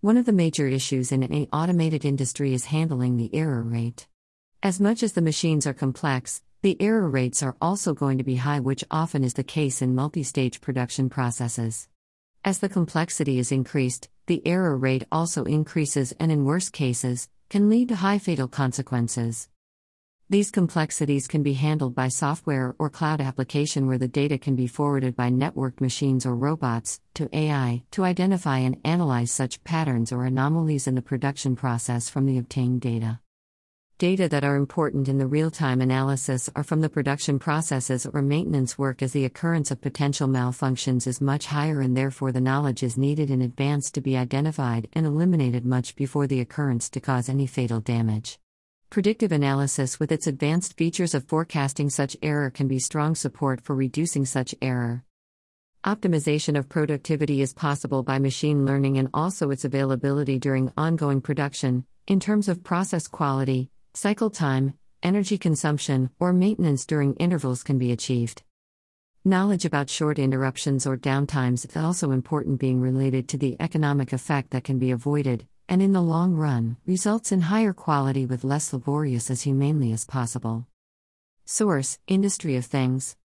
One of the major issues in any automated industry is handling the error rate. As much as the machines are complex, the error rates are also going to be high, which often is the case in multi stage production processes. As the complexity is increased, the error rate also increases and, in worst cases, can lead to high fatal consequences. These complexities can be handled by software or cloud application where the data can be forwarded by networked machines or robots to AI to identify and analyze such patterns or anomalies in the production process from the obtained data. Data that are important in the real time analysis are from the production processes or maintenance work, as the occurrence of potential malfunctions is much higher, and therefore the knowledge is needed in advance to be identified and eliminated much before the occurrence to cause any fatal damage. Predictive analysis, with its advanced features of forecasting such error, can be strong support for reducing such error. Optimization of productivity is possible by machine learning and also its availability during ongoing production, in terms of process quality, cycle time, energy consumption, or maintenance during intervals can be achieved. Knowledge about short interruptions or downtimes is also important, being related to the economic effect that can be avoided, and in the long run, results in higher quality with less laborious as humanely as possible. Source Industry of Things